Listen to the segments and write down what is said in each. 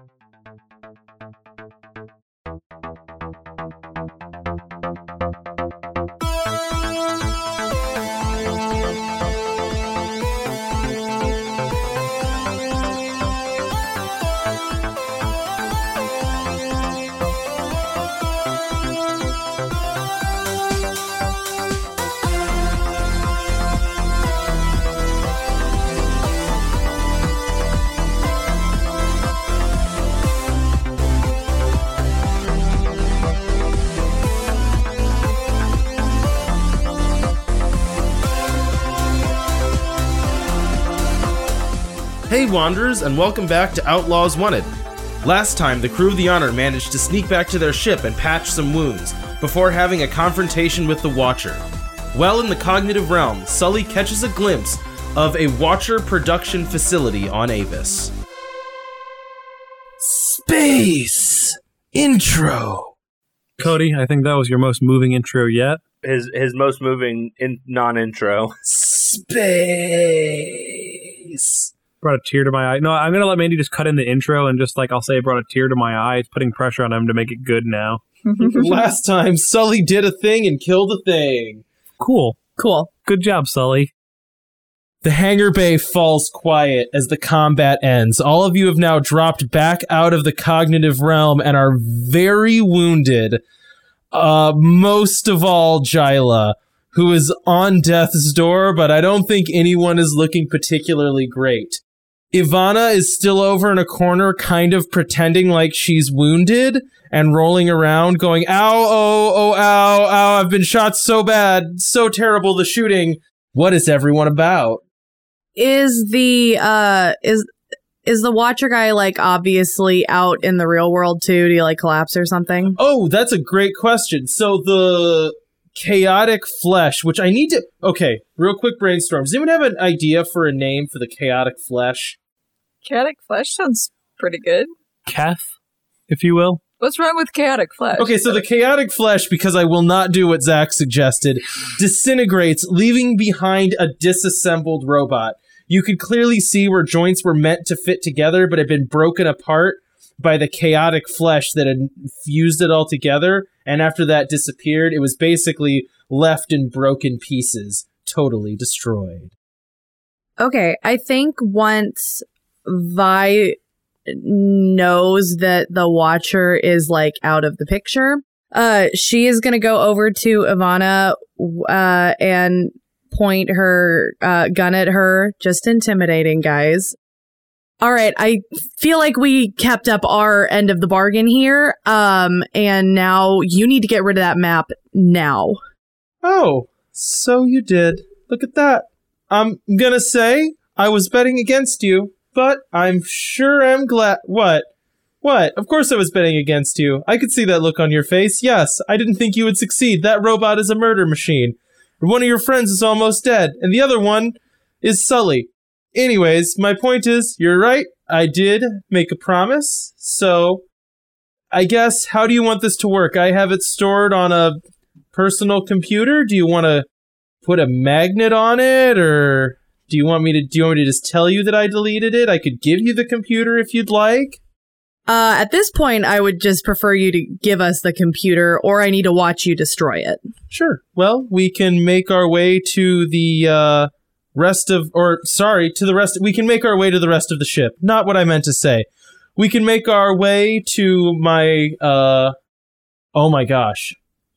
Hey, Wanderers, and welcome back to Outlaws Wanted. Last time, the crew of the Honor managed to sneak back to their ship and patch some wounds, before having a confrontation with the Watcher. While in the cognitive realm, Sully catches a glimpse of a Watcher production facility on Avis. Space! Intro! Cody, I think that was your most moving intro yet. His his most moving in non-intro. Space! Brought a tear to my eye. No, I'm gonna let Mandy just cut in the intro and just like I'll say, it brought a tear to my eye. It's putting pressure on him to make it good now. Last time, Sully did a thing and killed a thing. Cool, Cool. good job, Sully. The hangar bay falls quiet as the combat ends. All of you have now dropped back out of the cognitive realm and are very wounded. Uh, most of all, Jyla, who is on death's door, but I don't think anyone is looking particularly great. Ivana is still over in a corner, kind of pretending like she's wounded and rolling around, going, ow, oh, oh, ow, ow, I've been shot so bad, so terrible, the shooting. What is everyone about? Is the uh is is the watcher guy like obviously out in the real world too? Do you like collapse or something? Oh, that's a great question. So the chaotic flesh, which I need to. Okay, real quick brainstorm. Does anyone have an idea for a name for the chaotic flesh? Chaotic flesh sounds pretty good. Keth, if you will. What's wrong with chaotic flesh? Okay, so the chaotic flesh, because I will not do what Zach suggested, disintegrates, leaving behind a disassembled robot. You could clearly see where joints were meant to fit together, but had been broken apart by the chaotic flesh that had fused it all together. And after that disappeared, it was basically left in broken pieces, totally destroyed. Okay, I think once Vi knows that the watcher is like out of the picture, uh, she is gonna go over to Ivana, uh, and point her uh, gun at her, just intimidating, guys. All right, I feel like we kept up our end of the bargain here, um, and now you need to get rid of that map now. Oh, so you did. Look at that. I'm gonna say I was betting against you, but I'm sure I'm glad. What? What? Of course I was betting against you. I could see that look on your face. Yes, I didn't think you would succeed. That robot is a murder machine. One of your friends is almost dead, and the other one is Sully. Anyways, my point is, you're right. I did make a promise. So, I guess, how do you want this to work? I have it stored on a personal computer. Do you want to put a magnet on it, or do you want me to? Do you want me to just tell you that I deleted it? I could give you the computer if you'd like. Uh, at this point, I would just prefer you to give us the computer, or I need to watch you destroy it. Sure. Well, we can make our way to the uh, rest of, or sorry, to the rest. We can make our way to the rest of the ship. Not what I meant to say. We can make our way to my. Uh, oh my gosh,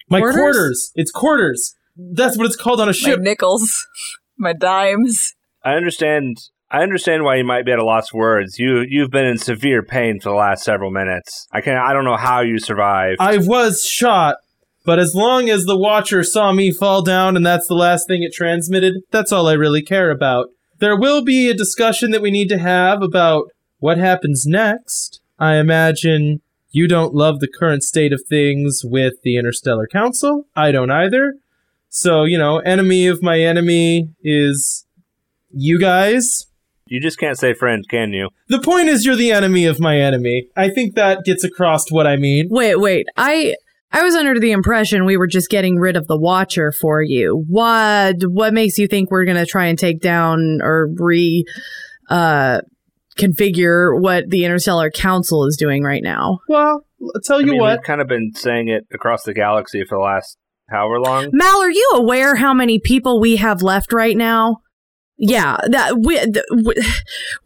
my Quarters? quarters. It's quarters. That's what it's called on a ship my ship. nickels, my dimes. I understand. I understand why you might be at a loss for words. You you've been in severe pain for the last several minutes. I can I don't know how you survived. I was shot, but as long as the Watcher saw me fall down and that's the last thing it transmitted, that's all I really care about. There will be a discussion that we need to have about what happens next. I imagine you don't love the current state of things with the Interstellar Council. I don't either. So, you know, enemy of my enemy is you guys. you just can't say friend, can you? The point is you're the enemy of my enemy. I think that gets across what I mean. Wait, wait. I I was under the impression we were just getting rid of the Watcher for you. What what makes you think we're gonna try and take down or re uh configure what the Interstellar Council is doing right now. Well, I'll tell I you mean, what. we've kind of been saying it across the galaxy for the last however long. Mal, are you aware how many people we have left right now? Yeah, that we th- we-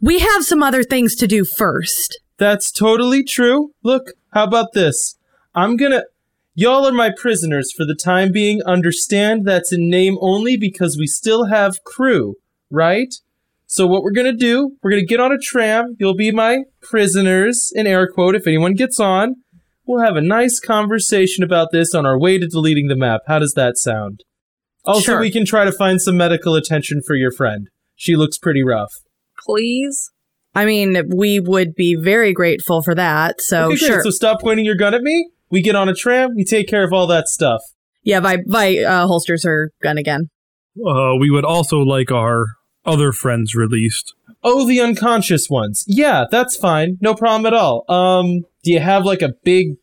we have some other things to do first. That's totally true. Look, how about this? I'm gonna. Y'all are my prisoners for the time being. Understand that's in name only because we still have crew, right? So what we're gonna do, we're gonna get on a tram. You'll be my prisoners, in air quote, if anyone gets on. We'll have a nice conversation about this on our way to deleting the map. How does that sound? Also, Sure. we can try to find some medical attention for your friend. She looks pretty rough. Please. I mean, we would be very grateful for that. So okay, sure. So stop pointing your gun at me. We get on a tram. We take care of all that stuff. yeah, Vi, Vi uh, holsters her gun again. Uh, we would also like our other friends released. Oh, the unconscious ones. Yeah, that's fine. No problem at all. Um, do you have like a big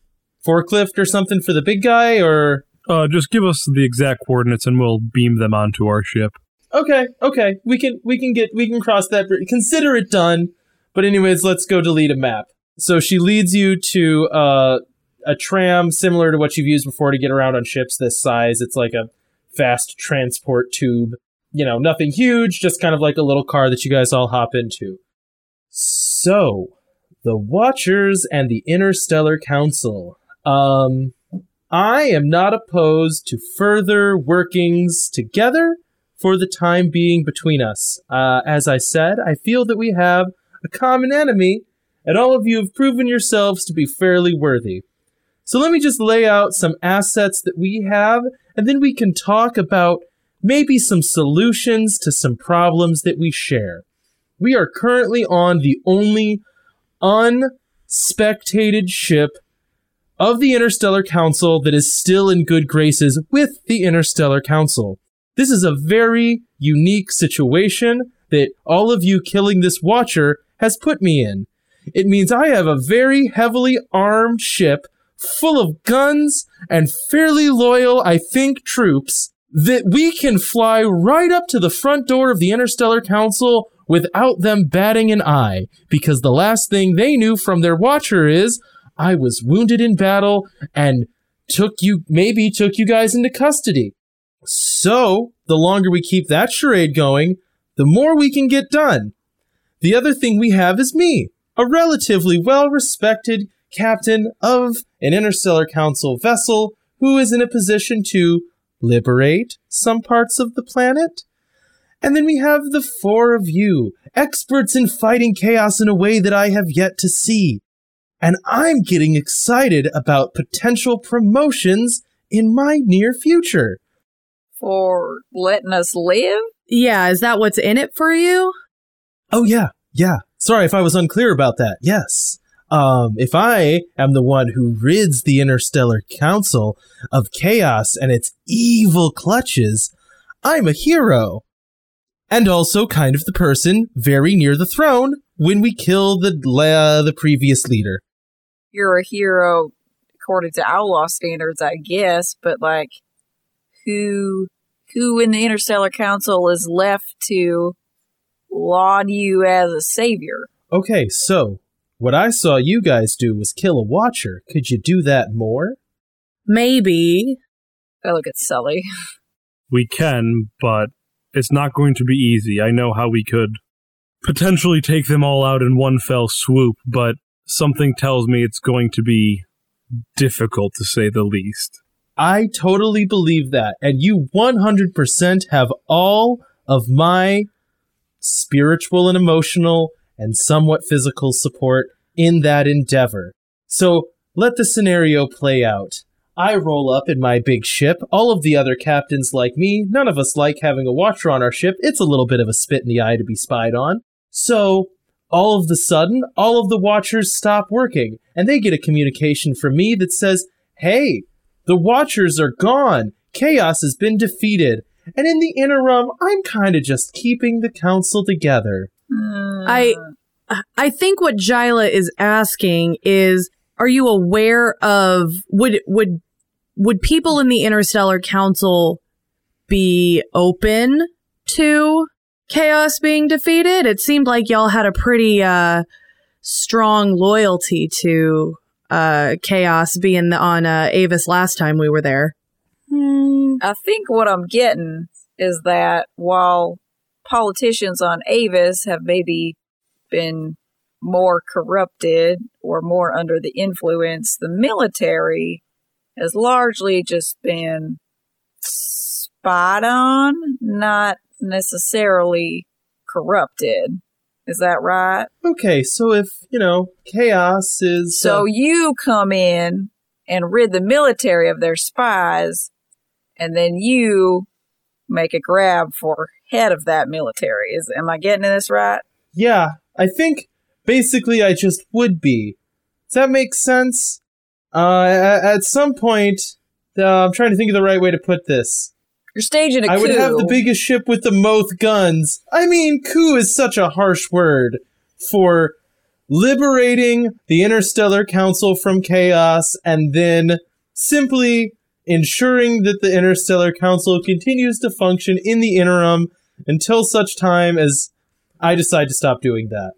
forklift or something for the big guy or Uh, just give us the exact coordinates and we'll beam them onto our ship. Okay, okay. We can we can get we can cross that bridge. Consider it done. But anyways, let's go delete a map. So she leads you to uh, a tram similar to what you've used before to get around on ships this size. It's like a fast transport tube. You know, nothing huge, just kind of like a little car that you guys all hop into. So, the Watchers and the Interstellar Council. Um, I am not opposed to further workings together for the time being between us. Uh, as I said, I feel that we have a common enemy, and all of you have proven yourselves to be fairly worthy. So let me just lay out some assets that we have, and then we can talk about maybe some solutions to some problems that we share. We are currently on the only unspectated ship of the Interstellar Council that is still in good graces with the Interstellar Council. This is a very unique situation that all of you killing this Watcher has put me in. It means I have a very heavily armed ship full of guns and fairly loyal, I think, troops that we can fly right up to the front door of the Interstellar Council without them batting an eye, because the last thing they knew from their Watcher is I was wounded in battle and took you, maybe took you guys into custody. So, the longer we keep that charade going, the more we can get done. The other thing we have is me, a relatively well respected captain of an Interstellar Council vessel who is in a position to liberate some parts of the planet. And then we have the four of you, experts in fighting chaos in a way that I have yet to see. And I'm getting excited about potential promotions in my near future. For letting us live? Yeah, is that what's in it for you? Oh yeah, yeah. Sorry if I was unclear about that. Yes. Um, if I am the one who rids the Interstellar Council of chaos and its evil clutches, I'm a hero. And also kind of the person very near the throne when we kill the uh, the previous leader. You're a hero according to outlaw standards, I guess, but like who who in the Interstellar Council is left to laud you as a savior? Okay, so what I saw you guys do was kill a watcher. Could you do that more? Maybe. I look at Sully. We can, but it's not going to be easy. I know how we could potentially take them all out in one fell swoop, but something tells me it's going to be difficult to say the least. I totally believe that. And you 100% have all of my spiritual and emotional and somewhat physical support in that endeavor. So let the scenario play out. I roll up in my big ship. All of the other captains like me. None of us like having a watcher on our ship. It's a little bit of a spit in the eye to be spied on. So all of the sudden, all of the watchers stop working and they get a communication from me that says, Hey, the Watchers are gone. Chaos has been defeated. And in the interim, I'm kind of just keeping the council together. I I think what Jyla is asking is are you aware of would would would people in the Interstellar Council be open to chaos being defeated? It seemed like y'all had a pretty uh, strong loyalty to uh, chaos being on uh, Avis last time we were there. I think what I'm getting is that while politicians on Avis have maybe been more corrupted or more under the influence, the military has largely just been spot on, not necessarily corrupted. Is that right? Okay, so if, you know, chaos is. So uh, you come in and rid the military of their spies, and then you make a grab for head of that military. Is am I getting this right? yeah, I think basically I just would be. Does that make sense? Uh, at, at some point, uh, I'm trying to think of the right way to put this. You're staging a I coup. I would have the biggest ship with the most guns. I mean, coup is such a harsh word for liberating the Interstellar Council from chaos and then simply ensuring that the Interstellar Council continues to function in the interim until such time as I decide to stop doing that.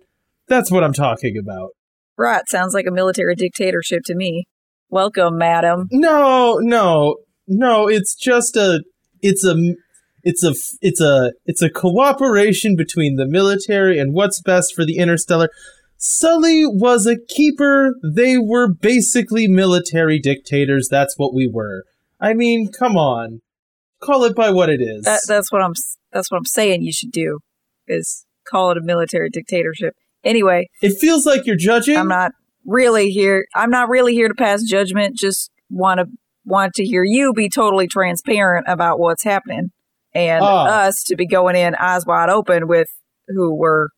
That's what I'm talking about. Right, sounds like a military dictatorship to me. Welcome, madam. No, no, no. It's just a. It's a. It's a. It's a. It's a cooperation between the military and what's best for the interstellar. Sully was a keeper. They were basically military dictators. That's what we were. I mean, come on. Call it by what it is. That, that's what I'm. That's what I'm saying. You should do is call it a military dictatorship. Anyway, it feels like you're judging. I'm not really here. I'm not really here to pass judgment. Just want to want to hear you be totally transparent about what's happening, and Ah. us to be going in eyes wide open with who we're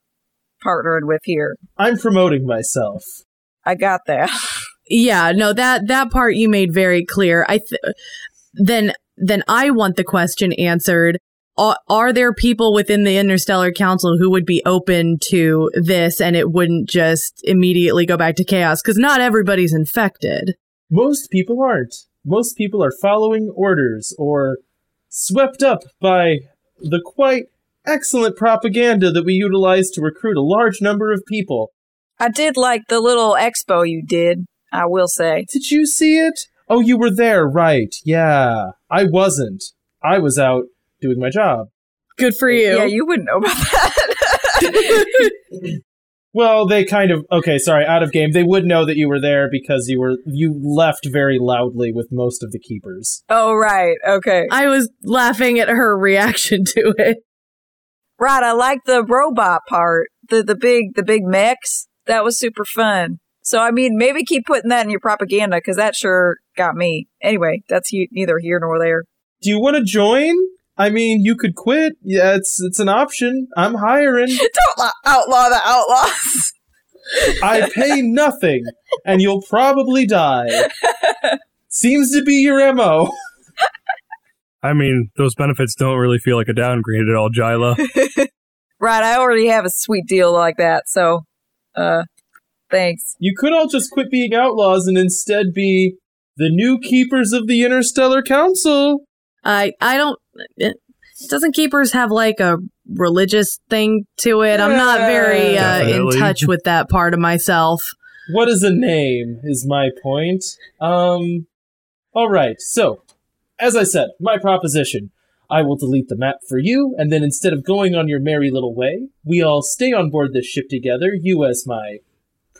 partnering with here. I'm promoting myself. I got that. Yeah, no that that part you made very clear. I th- then then I want the question answered. Are, are there people within the Interstellar Council who would be open to this and it wouldn't just immediately go back to chaos? Because not everybody's infected. Most people aren't. Most people are following orders or swept up by the quite excellent propaganda that we utilize to recruit a large number of people. I did like the little expo you did. I will say. Did you see it? Oh, you were there, right. Yeah. I wasn't. I was out doing my job. Good for you. Yeah, you wouldn't know about that. Well, they kind of okay, sorry, out of game. They would know that you were there because you were you left very loudly with most of the keepers. oh, right. Okay. I was laughing at her reaction to it. Right. I like the robot part. The the big the big mechs. That was super fun. So I mean, maybe keep putting that in your propaganda because that sure got me. Anyway, that's he- neither here nor there. Do you want to join? I mean, you could quit. Yeah, it's it's an option. I'm hiring. Don't la- outlaw the outlaws. I pay nothing, and you'll probably die. Seems to be your MO. I mean, those benefits don't really feel like a downgrade at all, Jyla. right. I already have a sweet deal like that. So, uh, thanks. You could all just quit being outlaws and instead be the new keepers of the Interstellar Council. I I don't. It, doesn't keepers have like a religious thing to it? I'm not very uh, in touch with that part of myself. What is a name, is my point. Um, alright, so, as I said, my proposition. I will delete the map for you, and then instead of going on your merry little way, we all stay on board this ship together, you as my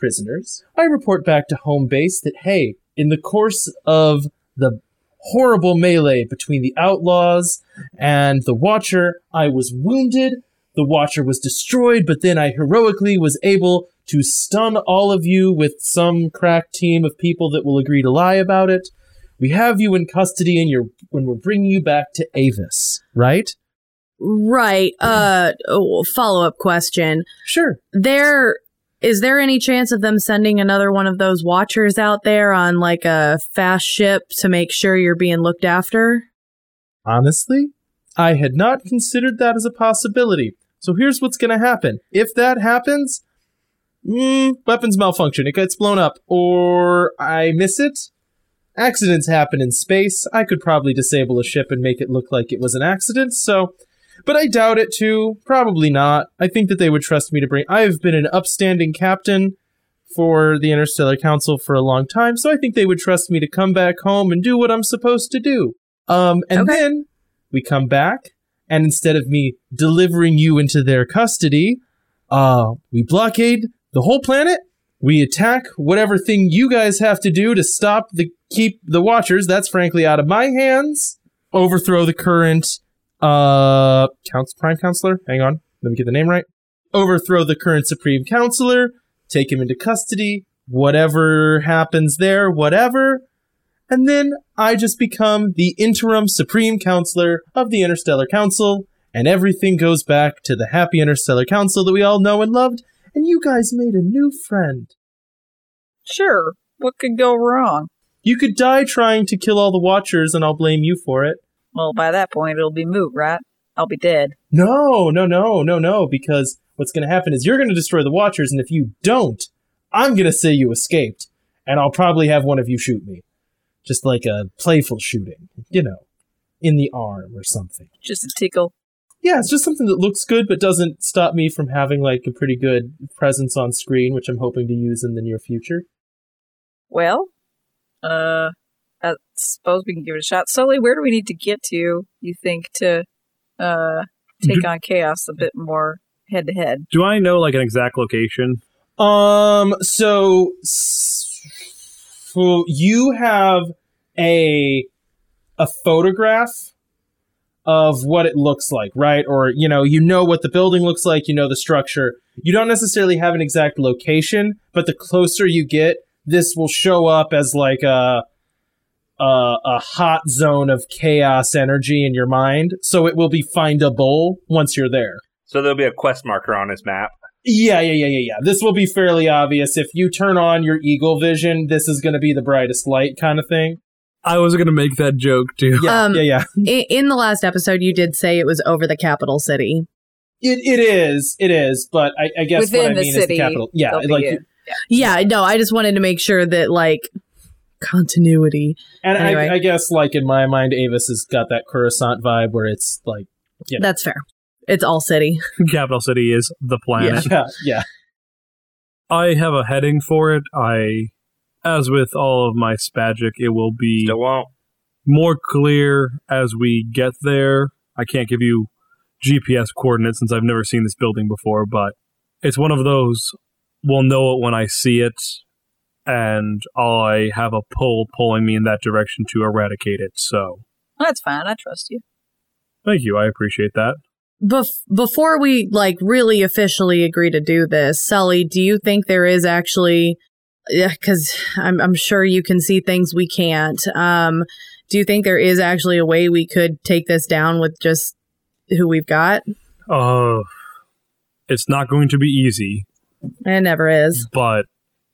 prisoners. I report back to home base that, hey, in the course of the horrible melee between the outlaws and the Watcher, I was wounded. The Watcher was destroyed, but then I heroically was able to stun all of you with some crack team of people that will agree to lie about it. We have you in custody and you're when we're bringing you back to Avis, right? Right. Uh, follow up question. Sure. There is there any chance of them sending another one of those watchers out there on like a fast ship to make sure you're being looked after? Honestly, I had not considered that as a possibility. So here's what's going to happen. If that happens, mm, weapons malfunction, it gets blown up, or I miss it. Accidents happen in space. I could probably disable a ship and make it look like it was an accident, so But I doubt it too. Probably not. I think that they would trust me to bring. I have been an upstanding captain for the Interstellar Council for a long time, so I think they would trust me to come back home and do what I'm supposed to do. Um, and Okay. then we come back, and instead of me delivering you into their custody, uh, we blockade the whole planet. We attack whatever thing you guys have to do to stop the keep the Watchers. That's frankly out of my hands. Overthrow the current uh counts prime counselor. Hang on, let me get the name right. Overthrow the current supreme counselor. Take him into custody. Whatever happens there, whatever. And then I just become the interim supreme counselor of the Interstellar Council, and everything goes back to the happy Interstellar Council that we all know and loved, and you guys made a new friend. Sure. What could go wrong? You could die trying to kill all the Watchers, and I'll blame you for it. Well, by that point, it'll be moot, right? I'll be dead. No, no, no, no, no, because what's going to happen is you're going to destroy the Watchers, and if you don't, I'm going to say you escaped, and I'll probably have one of you shoot me. Just like a playful shooting, you know, in the arm or something. Just a tickle. Yeah, it's just something that looks good but doesn't stop me from having like a pretty good presence on screen, which I'm hoping to use in the near future. Well, uh, I suppose we can give it a shot. Sully, where do we need to get to, you think, to uh take Do- on chaos a bit more head to head? Do I know like an exact location? Um, so, so you have a a photograph of what it looks like, right? Or you know, you know what the building looks like, you know the structure. You don't necessarily have an exact location, but the closer you get, this will show up as like a a, a hot zone of chaos energy in your mind, so it will be findable once you're there. So there'll be a quest marker on his map. Yeah, yeah, yeah, yeah, yeah. This will be fairly obvious. If you turn on your eagle vision, this is going to be the brightest light kind of thing. I was gonna make that joke too. Yeah, Um, yeah, yeah. In the last episode, you did say it was over the capital city. It, it is, it is. But I, I guess Within what I the mean is the city, capital. Yeah, like, a- Yeah, no, I just wanted to make sure that like continuity. and Anyway. I, I guess like in my mind, Avis has got that Coruscant vibe where it's like, Yeah. That's fair. It's all city. Capital City is the planet. yeah, yeah. I have a heading for it. I, as with all of my Spagic, it will be Still won't. more clear as we get there. I can't give you GPS coordinates since I've never seen this building before, but it's one of those. We'll know it when I see it, and I have a pull pulling me in that direction to eradicate it. So, That's fine. I trust you. thank you. I appreciate that. Bef- before we like really officially agree to do this, Sully, do you think there is actually Yeah, because I'm I'm sure you can see things we can't. Um, do you think there is actually a way we could take this down with just who we've got? Uh, it's not going to be easy, It never is. but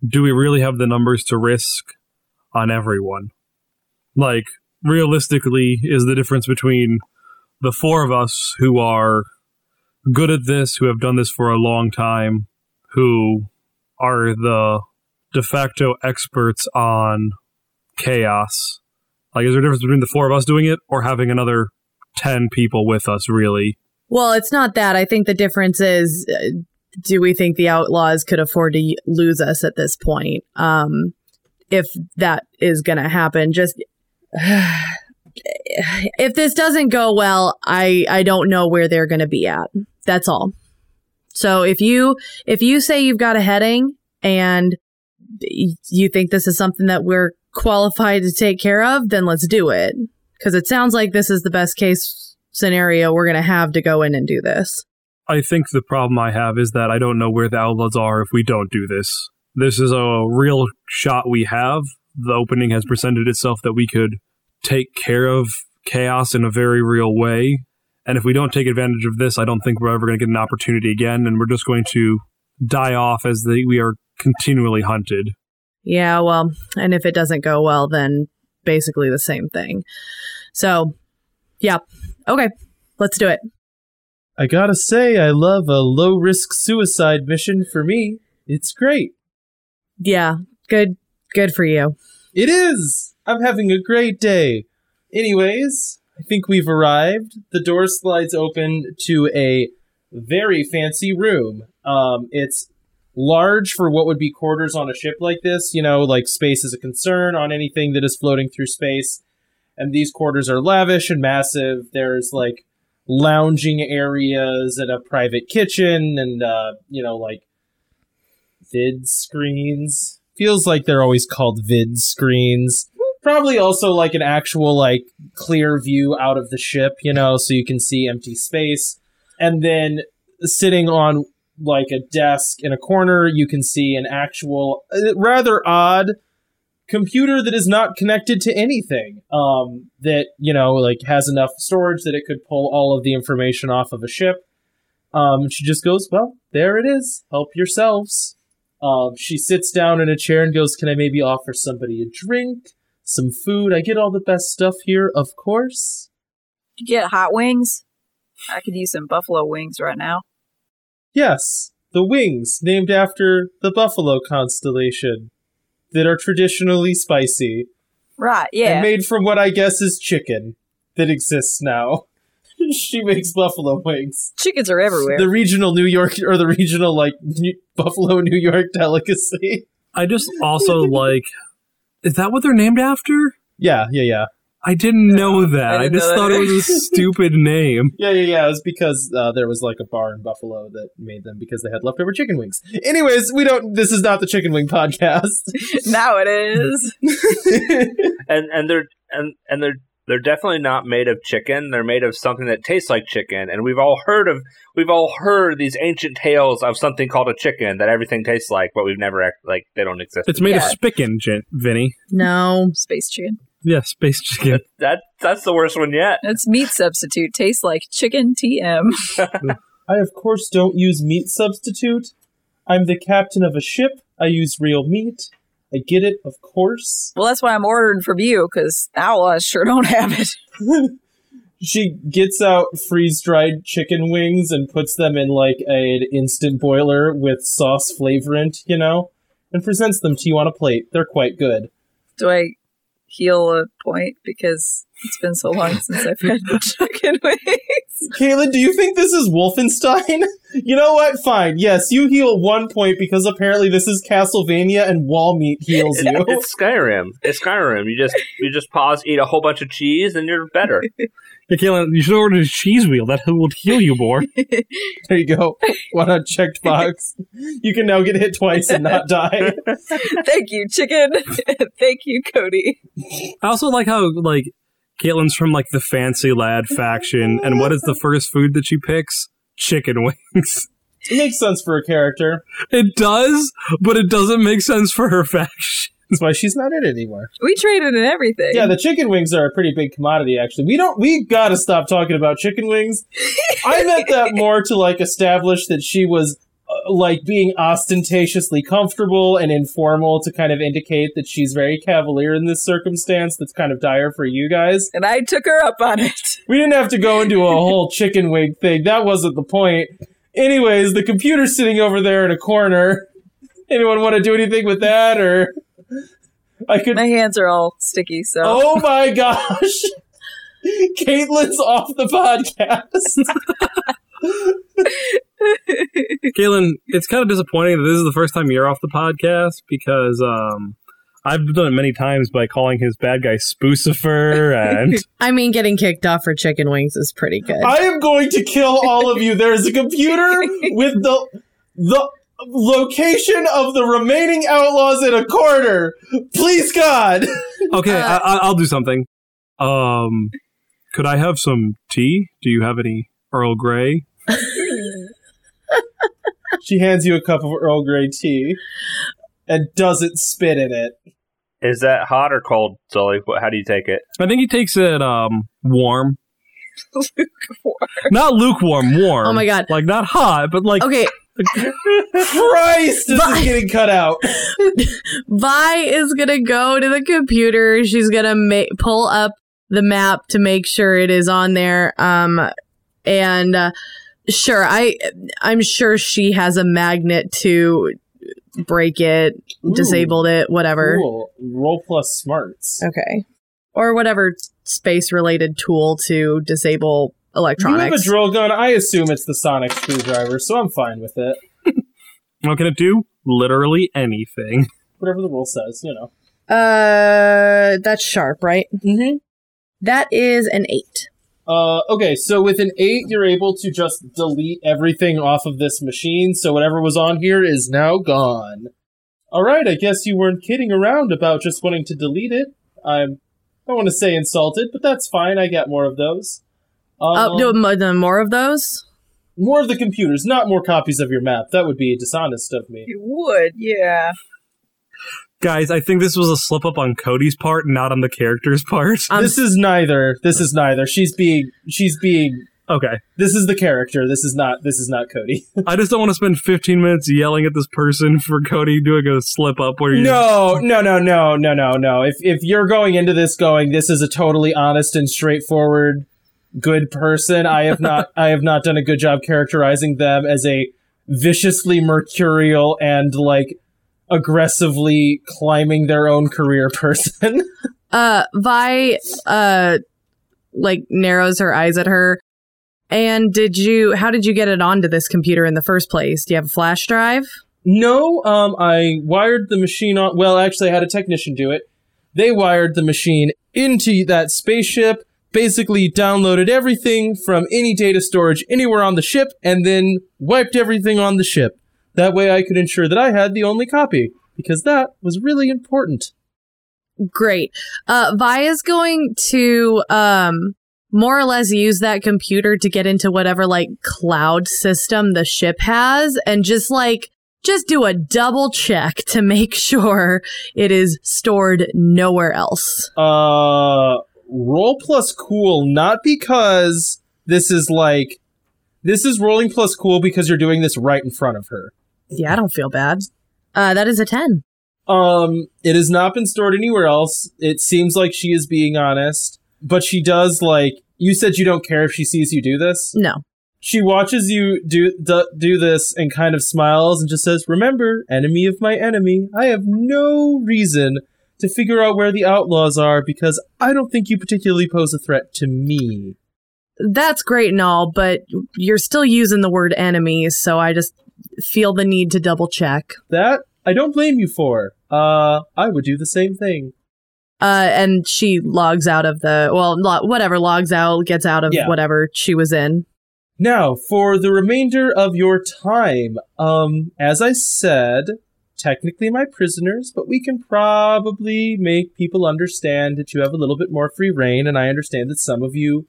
do we really have the numbers to risk on everyone? Like, realistically, is the difference between the four of us who are good at this, who have done this for a long time, who are the de facto experts on chaos. Like, is there a difference between the four of us doing it or having another 10 people with us, really? Well, it's not that. I think the difference is uh, do we think the outlaws could afford to lose us at this point? Um, if that is going to happen, just if this doesn't go well, I I don't know where they're going to be at. That's all. So if you if you say you've got a heading and you think this is something that we're qualified to take care of, then let's do it. Because it sounds like this is the best case scenario we're going to have to go in and do this. I think the problem I have is that I don't know where the outlaws are if we don't do this. This is a real shot we have. The opening has presented itself that we could take care of chaos in a very real way. And if we don't take advantage of this, I don't think we're ever going to get an opportunity again, and we're just going to die off as the, we are continually hunted. Yeah, well, and if it doesn't go well, then basically the same thing. So, yeah. Okay, let's do it. I gotta say, I love a low risk suicide mission for me. It's great. Yeah, good good for you. It is! I'm having a great day. Anyways, I think we've arrived. The door slides open to a very fancy room. Um, it's large for what would be quarters on a ship like this. You know, like space is a concern on anything that is floating through space. And these quarters are lavish and massive. There's like lounging areas and a private kitchen and, uh, you know, like vid screens. Feels like they're always called vid screens. Probably also like an actual like clear view out of the ship, you know, so you can see empty space. And then sitting on like a desk in a corner, you can see an actual uh, rather odd computer that is not connected to anything. Um, that you know, like has enough storage that it could pull all of the information off of a ship. Um, she just goes, "Well, there it is. Help yourselves." Um, she sits down in a chair and goes, "Can I maybe offer somebody a drink, some food? I get all the best stuff here, of course." You get hot wings? I could use some buffalo wings right now. Yes, the wings named after the buffalo constellation that are traditionally spicy Right, yeah. and made from what I guess is chicken that exists now. she makes buffalo wings. Chickens are everywhere. The regional New York or the regional like New- Buffalo New York delicacy. I just also like. Is that what they're named after? Yeah, yeah, yeah. I didn't know that. I, didn't just know thought that it was a stupid name. Yeah, yeah, yeah. It was because uh, there was like a bar in Buffalo that made them because they had leftover chicken wings. Anyways, we don't. This is not the chicken wing podcast. now it is. and and they're and and they're they're definitely not made of chicken. They're made of something that tastes like chicken. And we've all heard of we've all heard these ancient tales of something called a chicken that everything tastes like, but we've never act- like they don't exist. It's made Yeah. of spicken, Jen- Vinny. No. Space chicken. Yeah, space chicken. that that's the worst one yet. That's meat substitute. Tastes like chicken TM. I, of course, don't use meat substitute. I'm the captain of a ship. I use real meat. I get it, of course. Well, that's why I'm ordering from you, because outlaws sure don't have it. She gets out freeze dried chicken wings and puts them in like an instant boiler with sauce flavorant, you know, and presents them to you on a plate. They're quite good. Do I heal a point because it's been so long since I've had chicken wings? Caitlin, do you think this is Wolfenstein? you know what? Fine. Yes, you heal one point because apparently this is Castlevania and wall meat heals you. It's Skyrim. It's Skyrim. You just you just pause, eat a whole bunch of cheese, and you're better. Hey, Kaylin, you should order a cheese wheel. That will heal you more. there you go. One unchecked box. You can now get hit twice and not die. Thank you, chicken. Thank you, Cody. I also like how like Caitlin's from like the fancy lad faction, and what is the first food that she picks? Chicken wings. It makes sense for a character. It does, but it doesn't make sense for her faction. That's why she's not in it anymore. We traded in everything. Yeah, the chicken wings are a pretty big commodity, actually. We don't, we gotta stop talking about chicken wings. I meant that more to like establish that she was uh, like being ostentatiously comfortable and informal to kind of indicate that she's very cavalier in this circumstance that's kind of dire for you guys. and I took her up on it. We didn't have to go into a whole chicken wing thing. That wasn't the point. Anyways, the computer's sitting over there in a corner. Anyone want to do anything with that or I could My hands are all sticky, so Oh my gosh. Caitlin's off the podcast. Kaylin, it's kind of disappointing that this is the first time you're off the podcast because um, I've done it many times by calling his bad guy Spoocifer and I mean, getting kicked off for chicken wings is pretty good. I am going to kill all of you. There is a computer with the the location of the remaining outlaws in a corner. Please God. okay, Uh, I, I- I'll do something. Um, could I have some tea? Do you have any Earl Grey? She hands you a cup of Earl Grey tea and doesn't spit in it. Is that hot or cold, Sully? How do you take it? I think he takes it um warm, not lukewarm, warm. Oh my God. like not hot, but like okay, Christ, this Bye. is getting cut out. Vi is gonna go to the computer. She's gonna ma- pull up the map to make sure it is on there. Um, and uh, sure, I I'm sure she has a magnet to break it, Ooh, disabled it, whatever. Cool. Roll plus smarts. Okay. or whatever space related tool to disable You have a drill gun. I assume it's the sonic screwdriver, so I'm fine with it. What gonna do? Literally anything. Whatever the rule says, you know. uh, that's sharp, right? Mm-hmm. That is an eight. Uh, okay, so with an eight, you're able to just delete everything off of this machine, so whatever was on here is now gone. Alright, I guess you weren't kidding around about just wanting to delete it. I'm, I don't want to say insulted, but that's fine, I get more of those. Um, Uh, do mo- more of those. more of the computers, not more copies of your map. That would be dishonest of me. It would, yeah. Guys, I think this was a slip up on Cody's part, not on the character's part. Um, this is neither. This is neither. She's being, she's being, Okay. this is the character. This is not, this is not Cody. I just don't want to spend 15 minutes yelling at this person for Cody doing a slip up where you. No, no, no, no, no, no, no. If if you're going into this going, this is a totally honest and straightforward, good person. I have not, I have not done a good job characterizing them as a viciously mercurial and like aggressively climbing their own career person. Uh, Vi, uh, like narrows her eyes at her. And did you? How did you get it onto this computer in the first place? Do you have a flash drive? no, um, I wired the machine on. Well, actually, I had a technician do it. They wired the machine into that spaceship. Basically, downloaded everything from any data storage anywhere on the ship, and then wiped everything on the ship. That way, I could ensure that I had the only copy because that was really important. Great. Uh, Vi is going to um more or less use that computer to get into whatever like cloud system the ship has, and just like just do a double check to make sure it is stored nowhere else. Uh, roll plus cool, not because this is like. This is rolling plus cool because you're doing this right in front of her. Yeah, I don't feel bad. Uh, that is a ten. Um, it has not been stored anywhere else. It seems like she is being honest, but she does like you said you don't care if she sees you do this. No. She watches you do do, do this and kind of smiles and just says, "Remember, enemy of my enemy. I have no reason to figure out where the outlaws are because I don't think you particularly pose a threat to me." That's great and all, but you're still using the word enemies, so I just feel the need to double check. That I don't blame you for. Uh, I would do the same thing. Uh, and she logs out of the well, lo- whatever logs out, gets out of Yeah. whatever she was in. Now, for the remainder of your time, um, as I said, technically my prisoners, but we can probably make people understand that you have a little bit more free reign, and I understand that some of you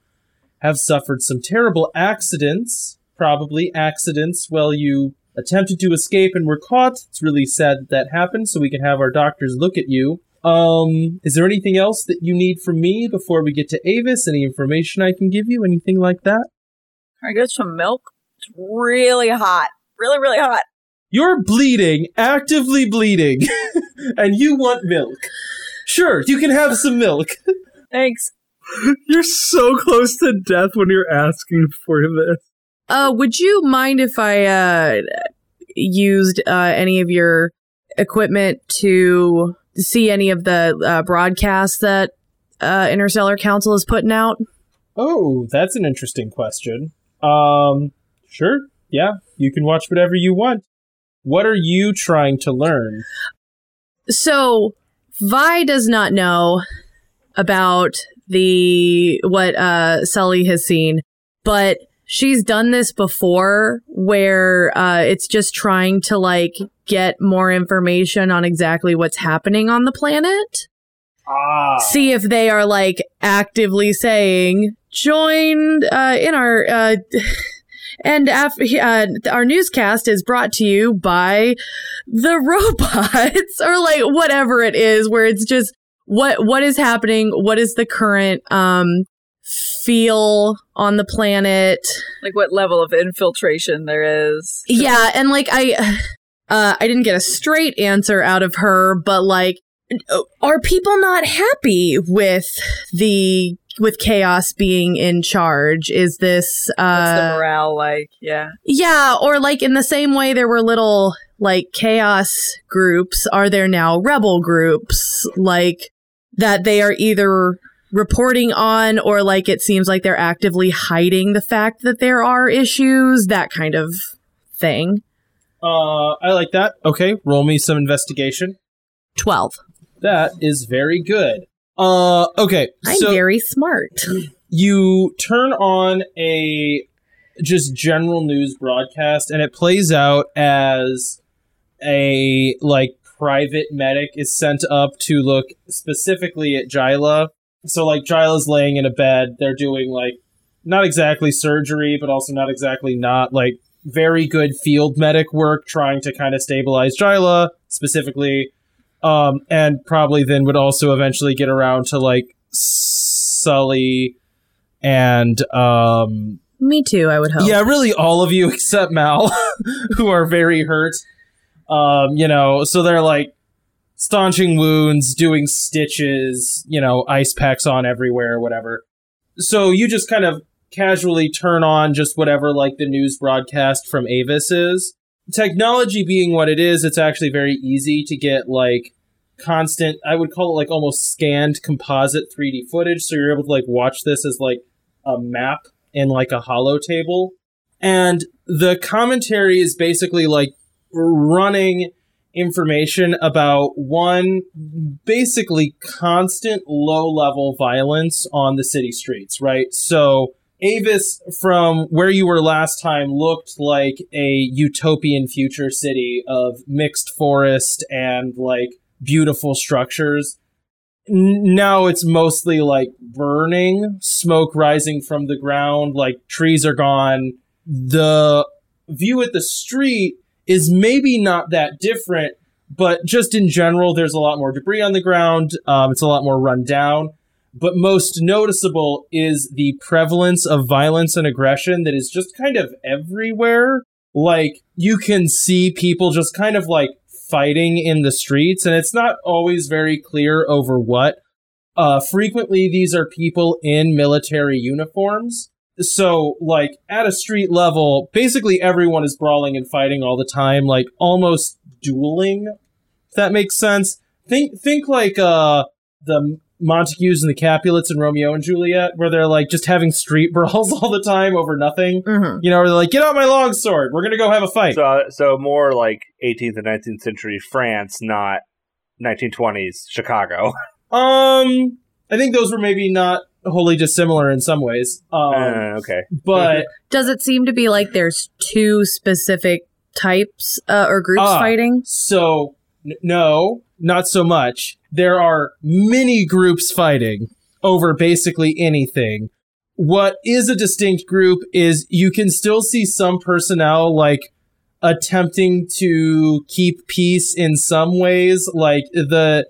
have suffered some terrible accidents, probably accidents while you attempted to escape and were caught. It's really sad that that happened, so we can have our doctors look at you. Um, is there anything else that you need from me before we get to Avis? Any information I can give you? Anything like that? Can I get some milk? It's really hot. Really, really hot. You're bleeding, actively bleeding, and you want milk. Sure, you can have some milk. Thanks. You're so close to death when you're asking for this. Uh, would you mind if I uh used uh any of your equipment to see any of the uh, broadcasts that uh Interstellar Council is putting out? Oh, that's an interesting question. Um, sure, yeah, you can watch whatever you want. What are you trying to learn? So, Vi does not know about the what uh Sully has seen, but she's done this before where uh it's just trying to like get more information on exactly what's happening on the planet. Ah, See if they are like actively saying join uh in our uh and af- uh, our newscast is brought to you by the robots or like whatever it is where it's just what what is happening what is the current um feel on the planet Like what level of infiltration there is. yeah and like i uh i didn't get a straight answer out of her but like are people not happy with the with chaos being in charge is this What's the uh morale like? Yeah. yeah or like in the same way there were little like chaos groups are there now rebel groups like that they are either reporting on or like it seems like they're actively hiding the fact that there are issues, that kind of thing. Uh, I like that. Okay, roll me some investigation. 12. That is very good. Uh, okay, I'm so very smart. you turn on a just general news broadcast, and it plays out as a like private medic is sent up to look specifically at Jyla. So like Jyla's laying in a bed, they're doing like not exactly surgery, but also not exactly not like very good field medic work trying to kind of stabilize Jyla specifically. Um, and probably then would also eventually get around to like Sully and um Me too, I would hope. yeah, really all of you except Mal, who are very hurt. Um, you know, so they're like staunching wounds, doing stitches, you know, ice packs on everywhere, whatever. So you just kind of casually turn on just whatever like the news broadcast from Avis is. Technology being what it is, it's actually very easy to get like constant I would call it like almost scanned composite 3D footage so you're able to like watch this as like a map in like a hollow table. And the commentary is basically like running information about one basically constant low level violence on the city streets, right? So Avis, from where you were last time, looked like a utopian future city of mixed forest and like beautiful structures N- now it's mostly like burning, smoke rising from the ground, like trees are gone. The view at the street is maybe not that different, but just in general, there's a lot more debris on the ground. Um, it's a lot more run down. But most noticeable is the prevalence of violence and aggression that is just kind of everywhere. Like, you can see people just kind of like fighting in the streets, and it's not always very clear over what. Uh, frequently, these are people in military uniforms. So, like, at a street level, basically everyone is brawling and fighting all the time, like almost dueling. If that makes sense. Think, think like, uh, the Montagues and the Capulets and Romeo and Juliet, where they're like just having street brawls all the time over nothing. Mhm. You know, where they're like, get out my long sword. We're going to go have a fight. So, so more like 18th and 19th century France, not 1920s Chicago. Um, I think those were maybe not wholly dissimilar in some ways. Um, Uh, okay. but Does it seem to be like there's two specific types uh, or groups Ah. fighting? so no, not so much. There are many groups fighting over basically anything. What is a distinct group is you can still see some personnel like attempting to keep peace in some ways like the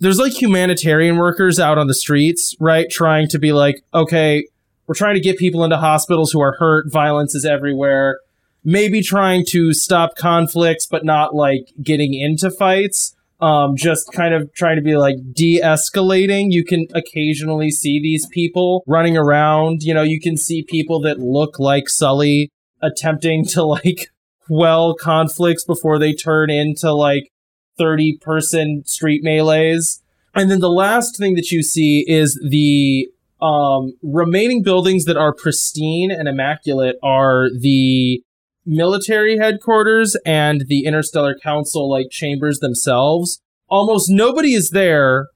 there's like humanitarian workers out on the streets, right? Trying to be like, okay, we're trying to get people into hospitals who are hurt. Violence is everywhere. Maybe trying to stop conflicts, but not like getting into fights. Um, just kind of trying to be like de-escalating. You can occasionally see these people running around. You know, you can see people that look like Sully attempting to like quell conflicts before they turn into like 30 person street melees. And then the last thing that you see is the um, remaining buildings that are pristine and immaculate are the military headquarters and the Interstellar Council like chambers themselves. Almost nobody is there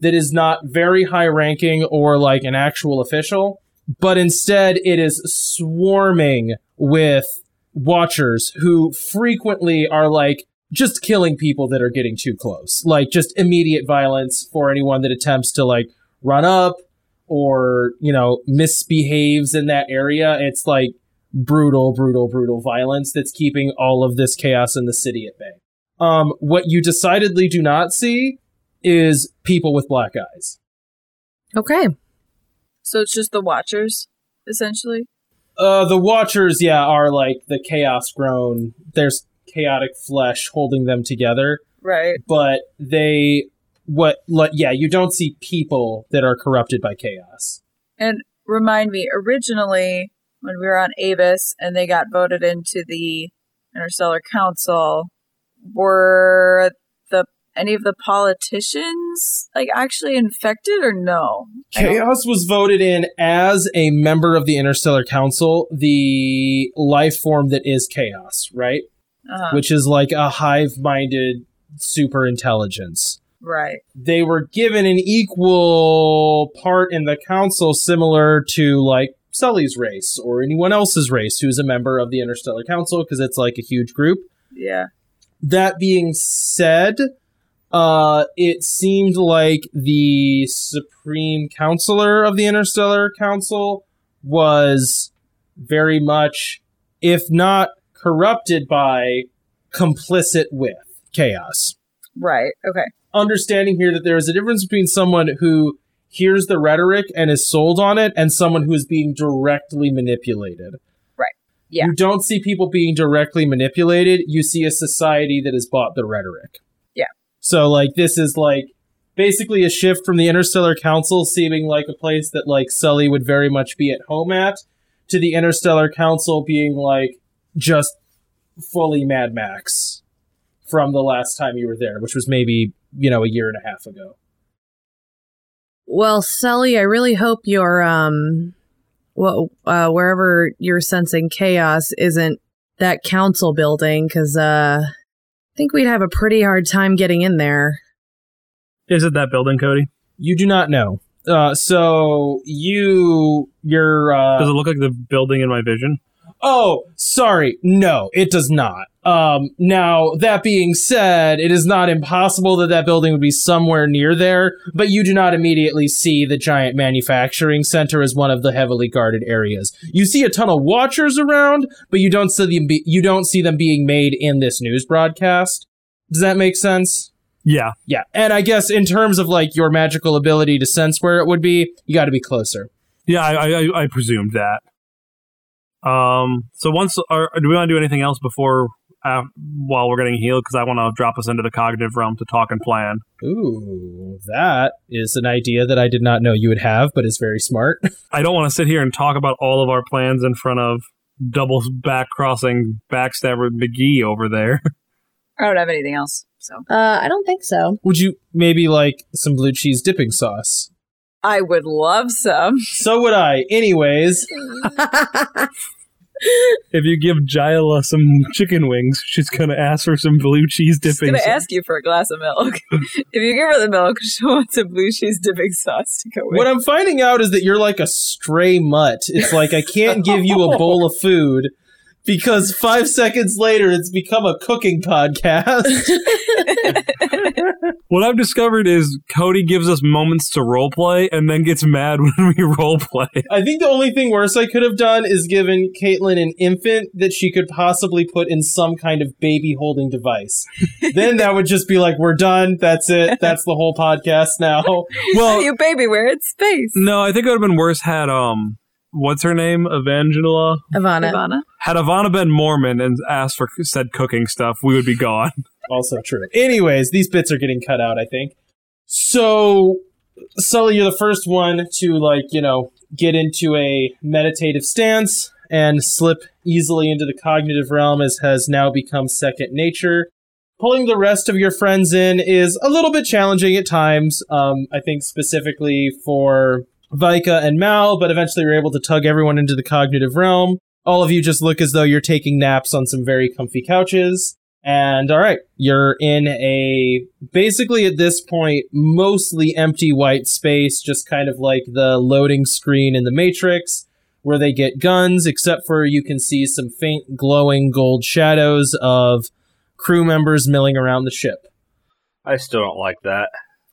that is not very high ranking or like an actual official, but instead it is swarming with watchers who frequently are like just killing people that are getting too close. Like just immediate violence for anyone that attempts to like run up or, you know, misbehaves in that area. It's like brutal, brutal, brutal violence that's keeping all of this chaos in the city at bay. Um, what you decidedly do not see is people with black eyes. Okay. So it's just the Watchers, essentially. Uh, the Watchers, yeah, are like the chaos grown. There's chaotic flesh holding them together, Right. but they, what, like, yeah, you don't see people that are corrupted by chaos. And remind me, originally, when we were on Avis and they got voted into the Interstellar Council, were the any of the politicians like actually infected or no? Chaos was voted in as a member of the Interstellar Council, the life form that is Chaos, right? uh, Which is like a hive minded super intelligence. right. They were given an equal part in the council, similar to like Sully's race or anyone else's race who's a member of the Interstellar Council, because it's like a huge group. Yeah. That being said, uh, it seemed like the Supreme Counselor of the Interstellar Council was very much, if not corrupted by, complicit with chaos. Right. Okay. Understanding here that there is a difference between someone who hears the rhetoric and is sold on it and someone who is being directly manipulated. Right. Yeah. You don't see people being directly manipulated. You see a society that has bought the rhetoric. Yeah. So like this is like basically a shift from the Interstellar Council seeming like a place that like Sully would very much be at home at to the Interstellar Council being like just fully Mad Max from the last time you were there, which was maybe, you know, a year and a half ago. Well, Sully, I really hope your um, well, uh, wherever you're sensing chaos isn't that council building, because uh, I think we'd have a pretty hard time getting in there. Is it that building, Cody? You do not know. Uh, so you, you're, uh, Does it look like the building in my vision? Oh, sorry. No, it does not. Um, now, that being said, it is not impossible that that building would be somewhere near there, but you do not immediately see the giant manufacturing center as one of the heavily guarded areas. You see a ton of watchers around, but you don't see them be- you don't see them being made in this news broadcast. Does that make sense? Yeah. Yeah. And I guess in terms of like your magical ability to sense where it would be, you got to be closer. Yeah, I, I, I- I presumed that. Um. So once, or do we want to do anything else before, uh, while we're getting healed? Because I want to drop us into the cognitive realm to talk and plan. Ooh, that is an idea that I did not know you would have, but is very smart. I don't want to sit here and talk about all of our plans in front of double back crossing backstabber McGee over there. I don't have anything else. So Uh, I don't think so. Would you maybe like some blue cheese dipping sauce? I would love some. So would I. Anyways, if you give Jyla some chicken wings, she's gonna ask for some blue cheese dipping. She's gonna sauce. ask you for a glass of milk. if you give her the milk, she wants a blue cheese dipping sauce to go with. what I'm finding out is that you're like a stray mutt. It's like I can't give you a bowl of food because five seconds later it's become a cooking podcast. What I've discovered is Cody gives us moments to roleplay and then gets mad when we roleplay. I think the only thing worse I could have done is given Caitlin an infant that she could possibly put in some kind of baby holding device. then that would just be like, we're done. That's it. That's the whole podcast now. Well, you baby, we're in space. no, I think it would have been worse had um, what's her name, Evangela, Ivana. Ivana. had Ivana been Mormon and asked for said cooking stuff, we would be gone. Also true. Anyways, these bits are getting cut out, I think. So, Sully, you're the first one to, like, you know, get into a meditative stance and slip easily into the cognitive realm as has now become second nature. Pulling the rest of your friends in is a little bit challenging at times. Um, I think specifically for Vika and Mal, but eventually you're able to tug everyone into the cognitive realm. All of you just look as though you're taking naps on some very comfy couches. And all right, you're in a basically at this point mostly empty white space, just kind of like the loading screen in the Matrix, where they get guns, except for you can see some faint glowing gold shadows of crew members milling around the ship. I still don't like that.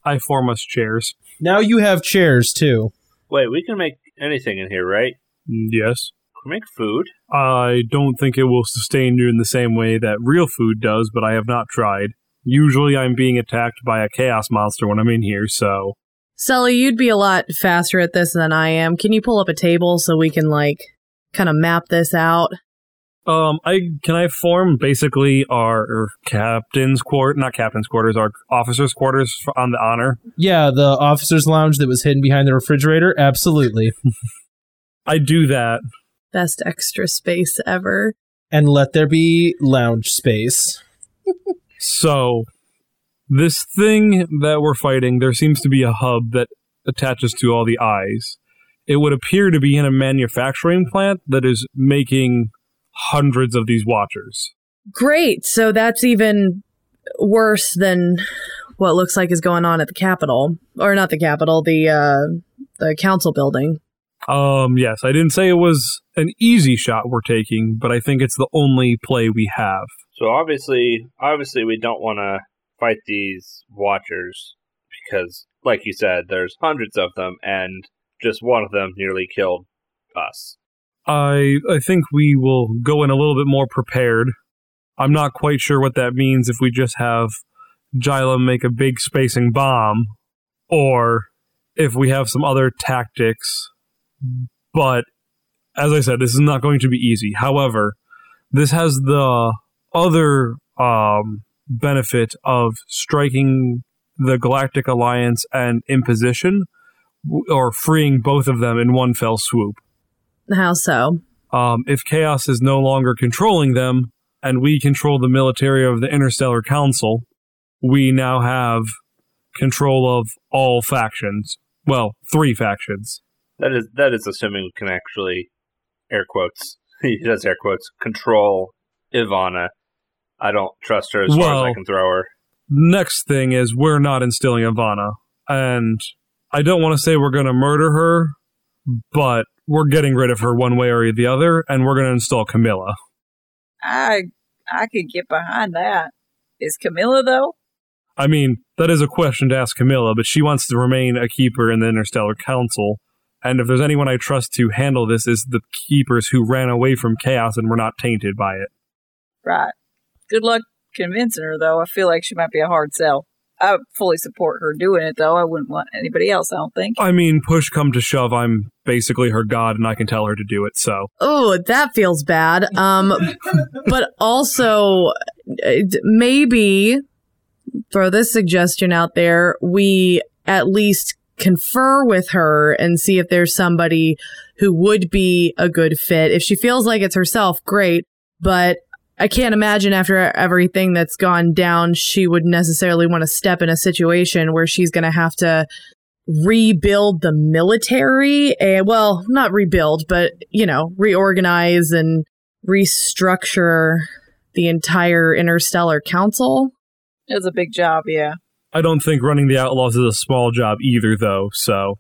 I form us chairs. Now you have chairs too. Wait, we can make anything in here, right? Mm, Yes. Can we make food? I don't think it will sustain you in the same way that real food does, but I have not tried. Usually I'm being attacked by a chaos monster when I'm in here, so Sully, you'd be a lot faster at this than I am. Can you pull up a table so we can like kind of map this out? Um I can I form basically our, our captain's quarter not captain's quarters, our officers' quarters f- on the honor. Yeah, the officers' lounge that was hidden behind the refrigerator. Absolutely, I do that. Best extra space ever. and let there be lounge space. So This thing that we're fighting, there seems to be a hub that attaches to all the eyes. It would appear to be in a manufacturing plant that is making hundreds of these watchers. Great. So that's even worse than what looks like is going on at the Capitol, or not the Capitol, the uh, the council building. Um, yes, I didn't say it was an easy shot we're taking, but I think it's the only play we have. So obviously, obviously, we don't want to fight these watchers because, like you said, there's hundreds of them, and just one of them nearly killed us. I I think we will go in a little bit more prepared. I'm not quite sure what that means if we just have Gylum make a big spacing bomb, or if we have some other tactics. But as I said, this is not going to be easy. However, this has the other um, benefit of striking the Galactic Alliance and Imposition, or freeing both of them in one fell swoop. How so? Um, if Chaos is no longer controlling them, and we control the military of the Interstellar Council, we now have control of all factions. Well, three factions. That is that is assuming we can actually air quotes. he does air quotes control Ivana. I don't trust her as far as I can throw her. Next thing is we're not instilling Ivana, and I don't want to say we're going to murder her, but we're getting rid of her one way or the other, and we're going to install Camilla. I I could get behind that. Is Camilla though? I mean, that is a question to ask Camilla, but she wants to remain a keeper in the Interstellar Council. And if there's anyone I trust to handle this, is the keepers who ran away from chaos and were not tainted by it. Right. Good luck convincing her though. I feel like she might be a hard sell. I fully support her doing it though. I wouldn't want anybody else, I don't think. I mean, push come to shove, I'm basically her god, and I can tell her to do it. So Oh, that feels bad. Um, but also uh, maybe throw this suggestion out there: we at least confer with her and see if there's somebody who would be a good fit. If she feels like it's herself, great. But I can't imagine after everything that's gone down, she would necessarily want to step in a situation where she's going to have to rebuild the military. And, well, not rebuild, but, you know, reorganize and restructure the entire Interstellar Council. It's a big job, yeah. I don't think running the Outlaws is a small job either, though. So,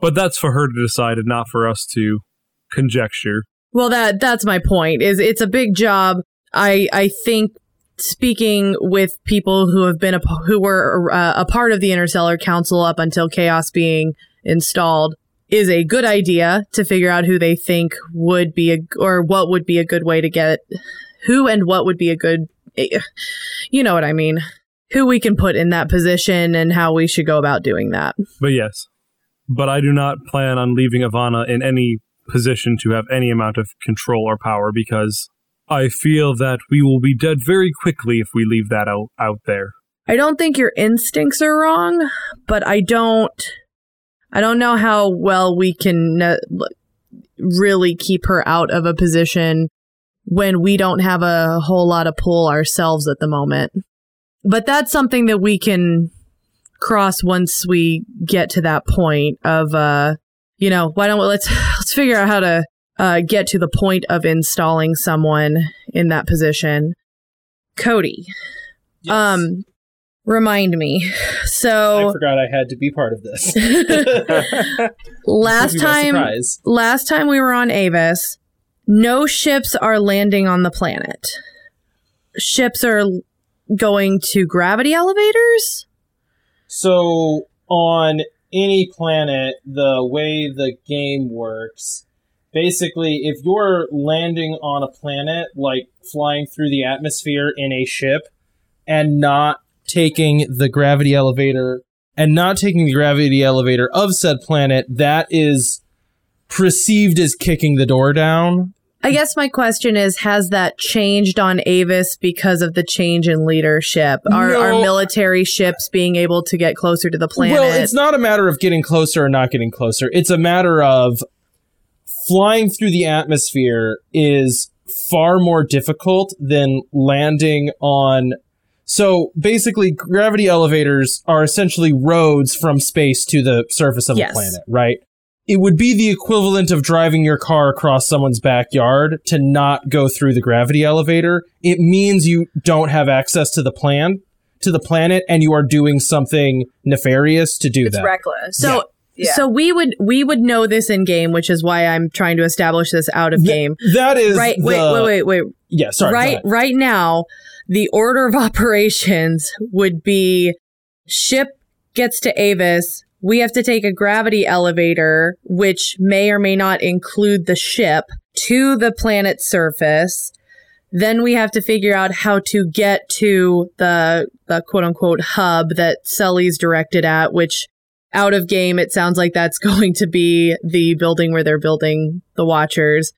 but that's for her to decide, and not for us to conjecture. Well, that that's my point. Is it's a big job. I I think speaking with people who have been a who were uh, a part of the Interstellar Council up until Chaos being installed is a good idea to figure out who they think would be a or what would be a good way to get who and what would be a good eh, you know what I mean who we can put in that position and how we should go about doing that. But yes, but I do not plan on leaving Ivana in any position to have any amount of control or power because I feel that we will be dead very quickly if we leave that out, out there. I don't think your instincts are wrong, but I don't I don't know how well we can really keep her out of a position when we don't have a whole lot of pull ourselves at the moment. But that's something that we can cross once we get to that point of uh you know, why don't we let's let's figure out how to uh get to the point of installing someone in that position. Cody, Yes. um, remind me. So I forgot I had to be part of this. last Took me by time, last time we were on Avis, no ships are landing on the planet. Ships are going to gravity elevators. So on any planet, the way the game works, basically, if you're landing on a planet, like flying through the atmosphere in a ship, and not taking the gravity elevator, and not taking the gravity elevator of said planet, that is perceived as kicking the door down. I guess my question is Has that changed on Avis because of the change in leadership? Are, are No. military ships being able to get closer to the planet? Well, it's not a matter of getting closer or not getting closer. It's a matter of flying through the atmosphere is far more difficult than landing on So basically, gravity elevators are essentially roads from space to the surface of Yes. a planet, right? It would be the equivalent of driving your car across someone's backyard to not go through the gravity elevator. It means you don't have access to the plan, to the planet, and you are doing something nefarious to do It's that. It's reckless. So yeah. So we would we would know this in game, which is why I'm trying to establish this out of Th- game. that is Right. the- Wait, wait, wait, wait. Yeah, sorry. right right now the order of operations would be ship gets to avis we have to take a gravity elevator which may or may not include the ship to the planet's surface then we have to figure out how to get to the the quote unquote hub that Sully's directed at which out of game it sounds like that's going to be the building where they're building the watchers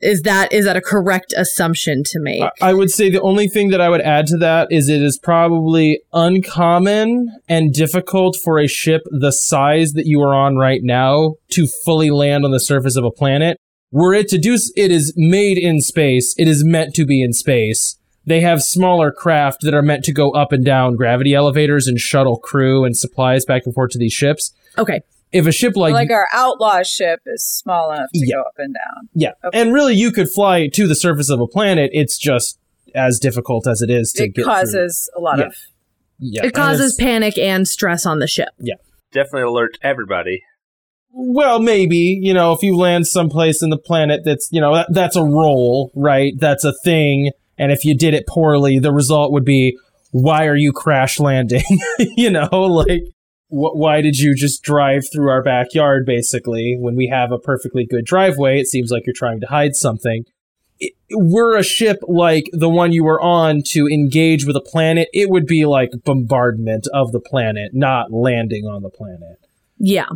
is that is that a correct assumption to make I- would say the only thing that I would add to that is it is probably uncommon and difficult for a ship the size that you are on right now to fully land on the surface of a planet. Were it to do, it is made in space. It is meant to be in space. They have smaller craft that are meant to go up and down gravity elevators and shuttle crew and supplies back and forth to these ships. okay If a ship like, like, our outlaw ship is small enough to Yeah. go up and down. yeah, Okay. and really you could fly to the surface of a planet. It's just as difficult as it is to It get through. causes a lot Yeah. of Yeah, it causes it's- panic and stress on the ship. Yeah. Definitely alert everybody. Well, maybe you know if you land someplace in the planet that's you know that, that's a roll, right? That's a thing, and if you did it poorly, the result would be why are you crash landing? you know, like wh- why did you just drive through our backyard? Basically, when we have a perfectly good driveway, it seems like you're trying to hide something. Were a ship like the one you were on to engage with a planet, it would be like bombardment of the planet, not landing on the planet. Yeah.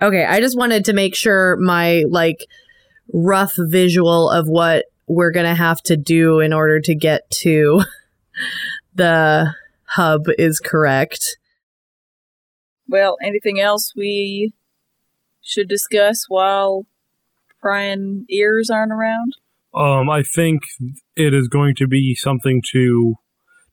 Okay, I just wanted to make sure my like rough visual of what we're going to have to do in order to get to the hub is correct. Well, anything else we should discuss while prying ears aren't around? Um, I think it is going to be something to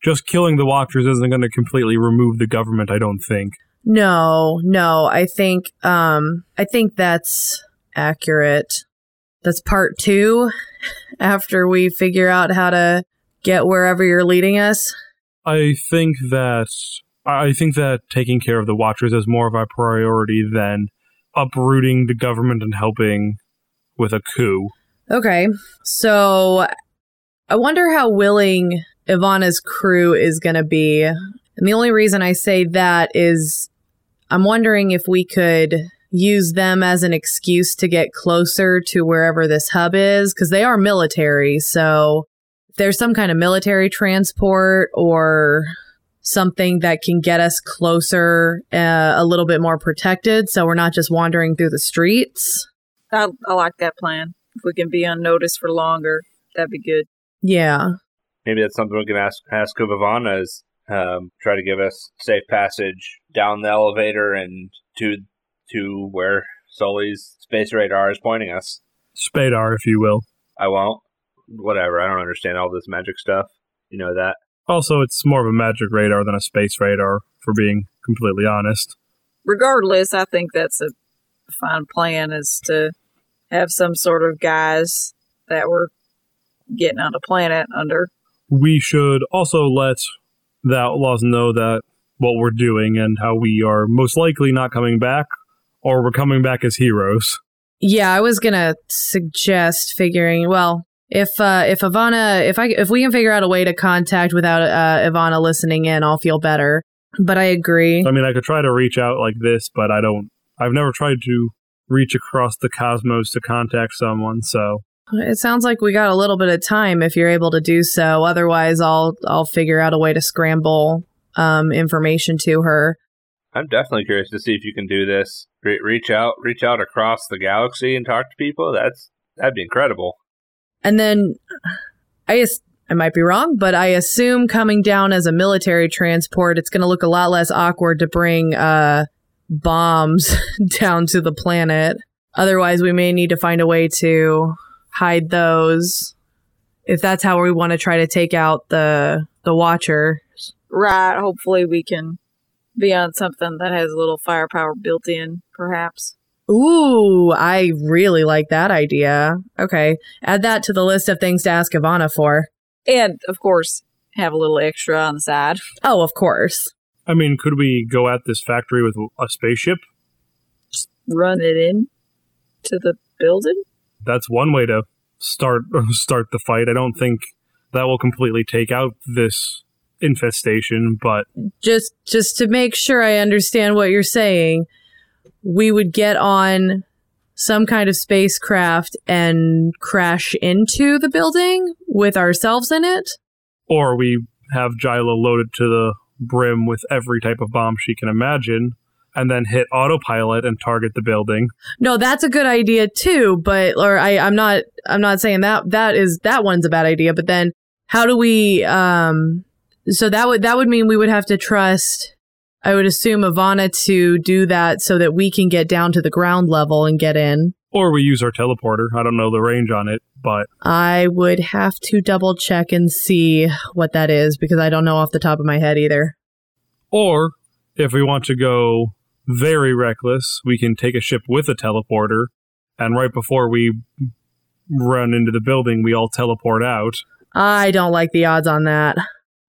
just killing the Watchers isn't going to completely remove the government. I don't think. No, no, I think um I think that's accurate. That's part 2 after we figure out how to get wherever you're leading us. I think that I think that taking care of the Watchers is more of a priority than uprooting the government and helping with a coup. Okay. So I wonder how willing Ivana's crew is going to be. And the only reason I say that is I'm wondering if we could use them as an excuse to get closer to wherever this hub is because they are military. So if there's some kind of military transport or something that can get us closer, uh, a little bit more protected, so we're not just wandering through the streets. I, I like that plan. If we can be unnoticed for longer, that'd be good. Yeah. Maybe that's something we can ask ask of Ivana is um, try to give us safe passage down the elevator and to to where Sully's space radar is pointing us. Spadar, if you will. I won't. Whatever. I don't understand all this magic stuff. You know that. Also, it's more of a magic radar than a space radar, for being completely honest. Regardless, I think that's a fine plan is to have some sort of guys that we're getting on a planet under. We should also let the outlaws know that what we're doing and how we are most likely not coming back, or we're coming back as heroes. Yeah, I was gonna suggest figuring. Well, if uh, if Ivana, if I if we can figure out a way to contact without uh, Ivana listening in, I'll feel better. But I agree. I mean, I could try to reach out like this, but I don't. I've never tried to reach across the cosmos to contact someone, so It sounds like we got a little bit of time if you're able to do so. Otherwise, I'll I'll figure out a way to scramble um, information to her. I'm definitely curious to see if you can do this. Re- reach out, reach out across the galaxy and talk to people. That's that'd be incredible. And then I as- I might be wrong, but I assume coming down as a military transport, it's going to look a lot less awkward to bring uh, bombs down to the planet. Otherwise, we may need to find a way to hide those. If that's how we want to try to take out the the Watcher, Right. Hopefully we can be on something that has a little firepower built in, perhaps. Ooh, I really like that idea. Okay. Add that to the list of things to ask Ivana for. And of course, have a little extra on the side. Oh, of course. I mean, could we go at this factory with a spaceship? Just Run it in to the building. That's one way to start start the fight. I don't think that will completely take out this infestation, but Just just to make sure I understand what you're saying, we would get on some kind of spacecraft and crash into the building with ourselves in it. or we have Jyla loaded to the brim with every type of bomb she can imagine, and then hit autopilot and target the building. No, that's a good idea too, but or I I'm not I'm not saying that that is that one's a bad idea, but then how do we um so that would that would mean we would have to trust I would assume Ivana to do that so that we can get down to the ground level and get in. Or we use our teleporter. I don't know the range on it, but I would have to double check and see what that is because I don't know off the top of my head either. or if we want to go very reckless, we can take a ship with a teleporter, and right before we run into the building, we all teleport out. I don't like the odds on that.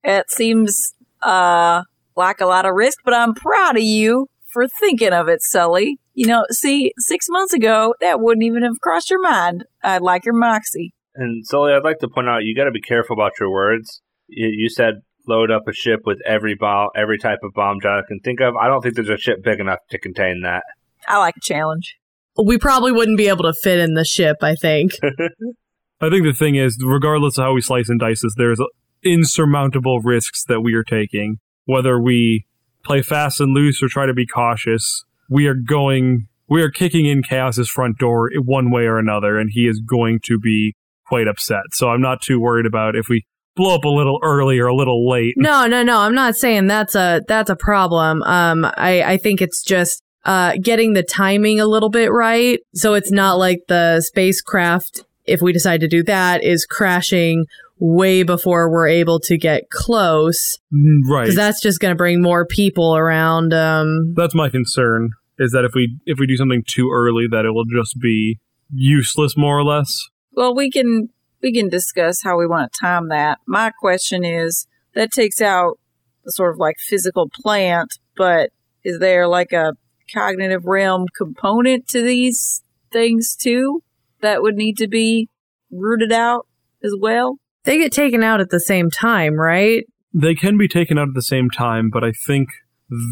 It seems uh like a lot of risk, but I'm proud of you for thinking of it, Sully. You know, see, six months ago, that wouldn't even have crossed your mind. I like your moxie. And Sully, I'd like to point out you got to be careful about your words. You, you said load up a ship with every bomb, every type of bomb John can think of. I don't think there's a ship big enough to contain that. I like a challenge. We probably wouldn't be able to fit in the ship, I think. I think the thing is, regardless of how we slice and dice this, there's insurmountable risks that we are taking. Whether we play fast and loose or try to be cautious, we are going, we are kicking in Chaos's front door one way or another, and he is going to be quite upset. So I'm not too worried about if we blow up a little early or a little late. No, no, no. I'm not saying that's a that's a problem. Um, I I think it's just uh getting the timing a little bit right, so it's not like the spacecraft. If we decide to do that, is crashing way before we're able to get close, Mm, Right. because that's just going to bring more people around. Um, That's my concern. Is that if we if we do something too early, that it will just be useless, more or less. Well, we can we can discuss how we want to time that. My question is that takes out the sort of like physical plant, but is there like a cognitive realm component to these things too that would need to be rooted out as well? They get taken out at the same time, right? They can be taken out at the same time, but I think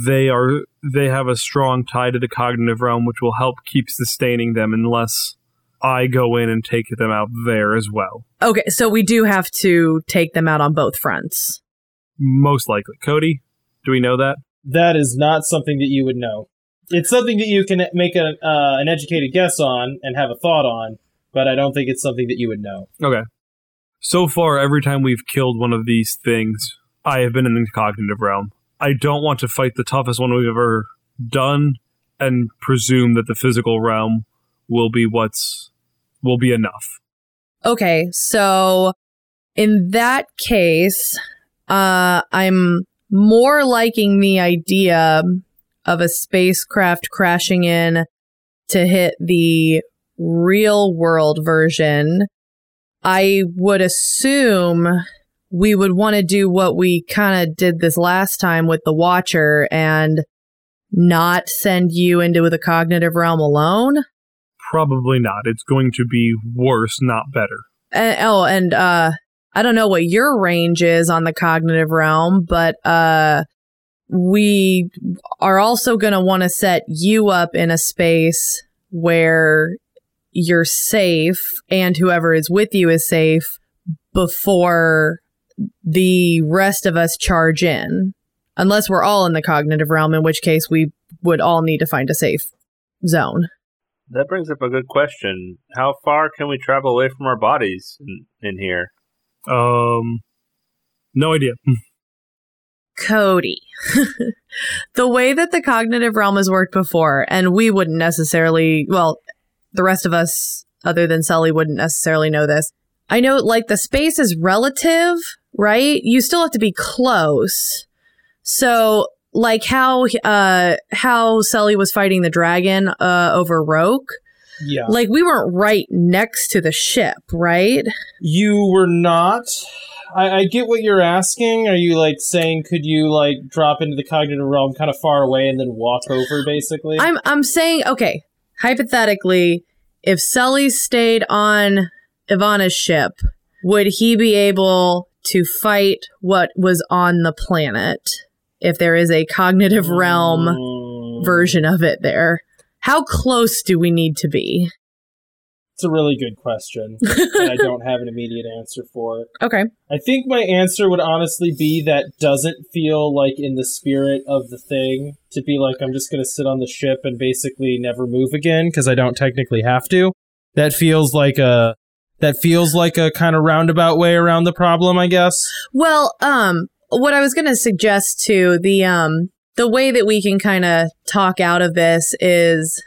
they are they have a strong tie to the cognitive realm, which will help keep sustaining them unless I go in and take them out there as well. Okay, so we do have to take them out on both fronts. Most likely. Cody, do we know that? That is not something that you would know. It's something that you can make a, uh, an educated guess on and have a thought on, but I don't think it's something that you would know. Okay. So far, every time we've killed one of these things, I have been in the cognitive realm. I don't want to fight the toughest one we've ever done and presume that the physical realm will be what's will be enough. Okay, so in that case, uh, I'm more liking the idea of a spacecraft crashing in to hit the real world version. I would assume we would want to do what we kind of did this last time with the Watcher and not send you into the cognitive realm alone. Probably not. It's going to be worse, not better. And, oh, and uh, I don't know what your range is on the cognitive realm, but uh, we are also going to want to set you up in a space where you're safe and whoever is with you is safe before the rest of us charge in. Unless we're all in the cognitive realm, in which case we would all need to find a safe zone. That brings up a good question. How far can we travel away from our bodies in, in here? Um, no idea. Cody. the way that the cognitive realm has worked before, and we wouldn't necessarily, well, the rest of us, other than Sully, wouldn't necessarily know this. I know, like, the space is relative, right? You still have to be close, So, like how uh how Sully was fighting the dragon uh over Roke, Yeah. like we weren't right next to the ship, right? You were not. I, I get what you're asking. Are you like saying could you like drop into the cognitive realm kind of far away and then walk over basically? I'm I'm saying okay, hypothetically, if Sully stayed on Ivana's ship, would he be able to fight what was on the planet if there is a cognitive realm version of it there? How close do we need to be? It's a really good question and I don't have an immediate answer for. it. Okay. I think my answer would honestly be that doesn't feel like in the spirit of the thing to be like I'm just going to sit on the ship and basically never move again because I don't technically have to. That feels like a that feels like a kind of roundabout way around the problem, I guess. Well, um, what I was going to suggest to the um the way that we can kind of talk out of this is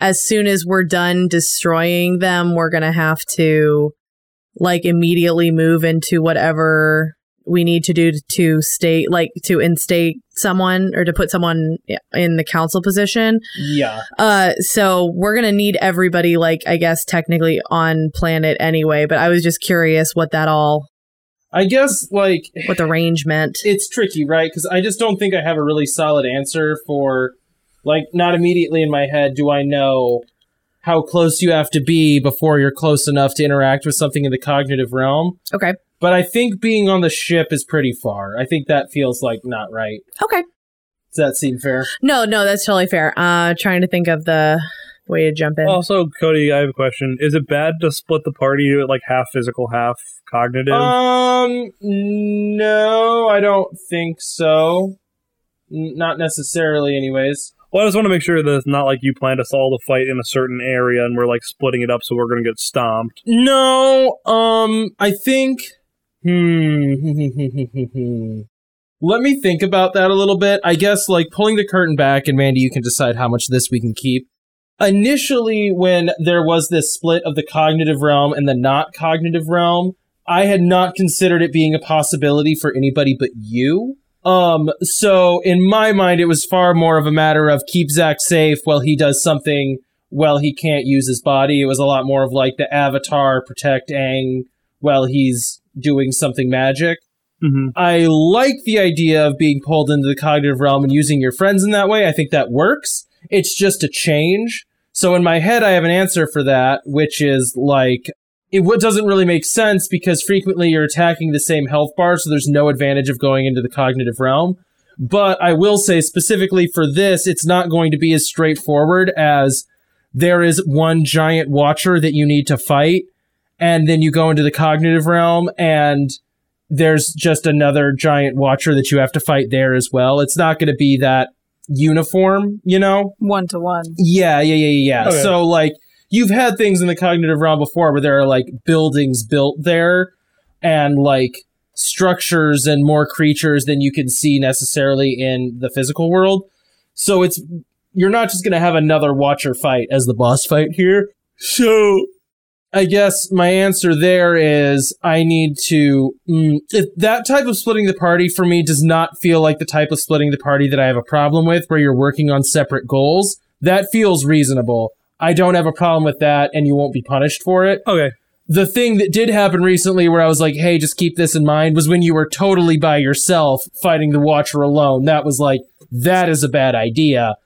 as soon as we're done destroying them, we're going to have to like immediately move into whatever we need to do to, to state like to instate someone or to put someone in the council position. Yeah. Uh so we're going to need everybody like I guess technically on planet anyway, but I was just curious what that all I guess like what the range meant. it's tricky, right? Because I just don't think I have a really solid answer for, like, not immediately in my head do I know how close you have to be before you're close enough to interact with something in the cognitive realm. Okay. But I think being on the ship is pretty far. I think that feels like not right. Okay. Does that seem fair? No, no, that's totally fair. Uh trying to think of the way to jump in. Also, Cody, I have a question. Is it bad to split the party like half physical, half cognitive? Um, no, I don't think so. N- not necessarily, anyways. Well, I just want to make sure that it's not like you planned us all to fight in a certain area and we're like splitting it up so we're going to get stomped. No, um, I think. Hmm. Let me think about that a little bit. I guess, like, pulling the curtain back, and Mandy, you can decide how much this we can keep. Initially, when there was this split of the cognitive realm and the not cognitive realm, I had not considered it being a possibility for anybody but you. Um, so in my mind, it was far more of a matter of keep Zach safe while he does something while he can't use his body. It was a lot more of like the Avatar protect Aang while he's doing something magic. Mm-hmm. I like the idea of being pulled into the cognitive realm and using your friends in that way. I think that works. It's just a change. So in my head, I have an answer for that, which is like, it what doesn't really make sense because frequently you're attacking the same health bar, so there's no advantage of going into the cognitive realm. But I will say specifically for this, it's not going to be as straightforward as there is one giant watcher that you need to fight, and then you go into the cognitive realm and there's just another giant watcher that you have to fight there as well. It's not going to be that uniform, you know? One to one. Yeah, yeah, yeah, yeah. yeah. Okay. So like you've had things in the cognitive realm before where there are like buildings built there and like structures and more creatures than you can see necessarily in the physical world. So it's you're not just going to have another watcher fight as the boss fight here. So I guess my answer there is I need to. Mm, that type of splitting the party for me does not feel like the type of splitting the party that I have a problem with, where you're working on separate goals. That feels reasonable. I don't have a problem with that, and you won't be punished for it. Okay. The thing that did happen recently, where I was like, "Hey, just keep this in mind," was when you were totally by yourself fighting the Watcher alone. That was like, that is a bad idea.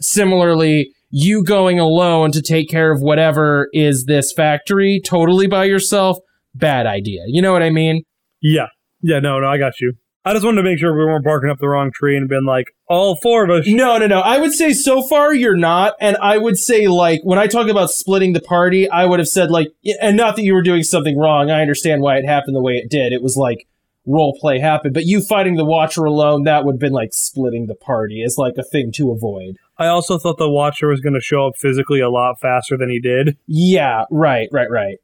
Similarly, you going alone to take care of whatever is this factory totally by yourself, bad idea. You know what I mean? Yeah. Yeah, no, no, I got you. I just wanted to make sure we weren't barking up the wrong tree and been like, all four of us. No, no, no. I would say so far you're not. And I would say, like, when I talk about splitting the party, I would have said, like, and not that you were doing something wrong. I understand why it happened the way it did. It was like role play happened. But you fighting the Watcher alone, that would have been like splitting the party as like a thing to avoid. I also thought the Watcher was going to show up physically a lot faster than he did. Yeah, right, right, right.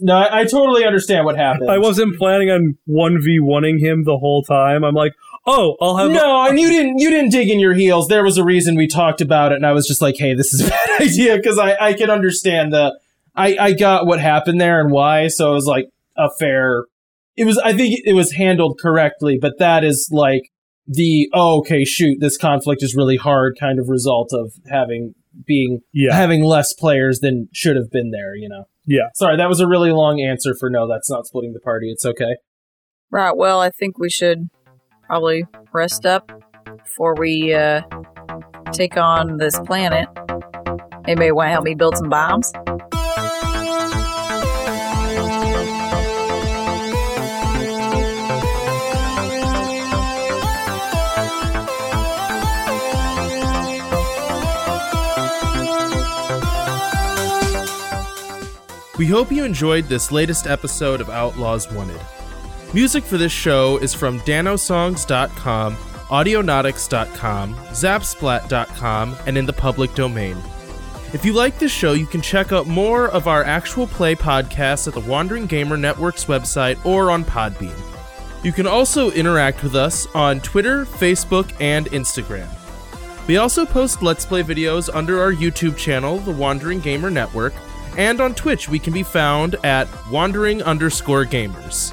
No, I, I totally understand what happened. I wasn't planning on 1v1ing him the whole time. I'm like, oh, I'll have. No, and you didn't. You didn't dig in your heels. There was a reason we talked about it, and I was just like, "Hey, this is a bad idea," because I I can understand the. I I got what happened there and why, so it was like a fair. It was. I think it was handled correctly, but that is like the oh okay shoot this conflict is really hard kind of result of having being Yeah. having less players than should have been there. You know. Yeah. Sorry, that was a really long answer for no. That's not splitting the party. It's okay. Right. Well, I think we should probably rest up before we uh, take on this planet. Anybody want to help me build some bombs? We hope you enjoyed this latest episode of Outlaws Wanted. Music for this show is from danosongs.com, audionautix.com, zapsplat.com, and in the public domain. If you like this show, you can check out more of our actual play podcasts at the Wandering Gamer Network's website or on Podbean. You can also interact with us on Twitter, Facebook, and Instagram. We also post Let's Play videos under our YouTube channel, The Wandering Gamer Network, and on Twitch we can be found at wandering underscore gamers.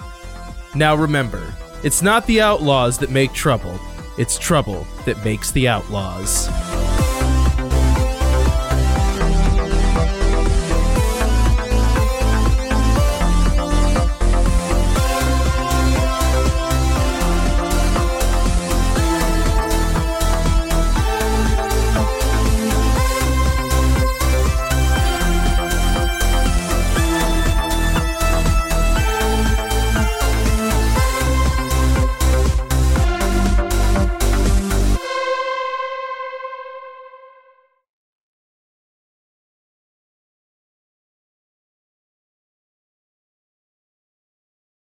Now remember, it's not the outlaws that make trouble, it's trouble that makes the outlaws.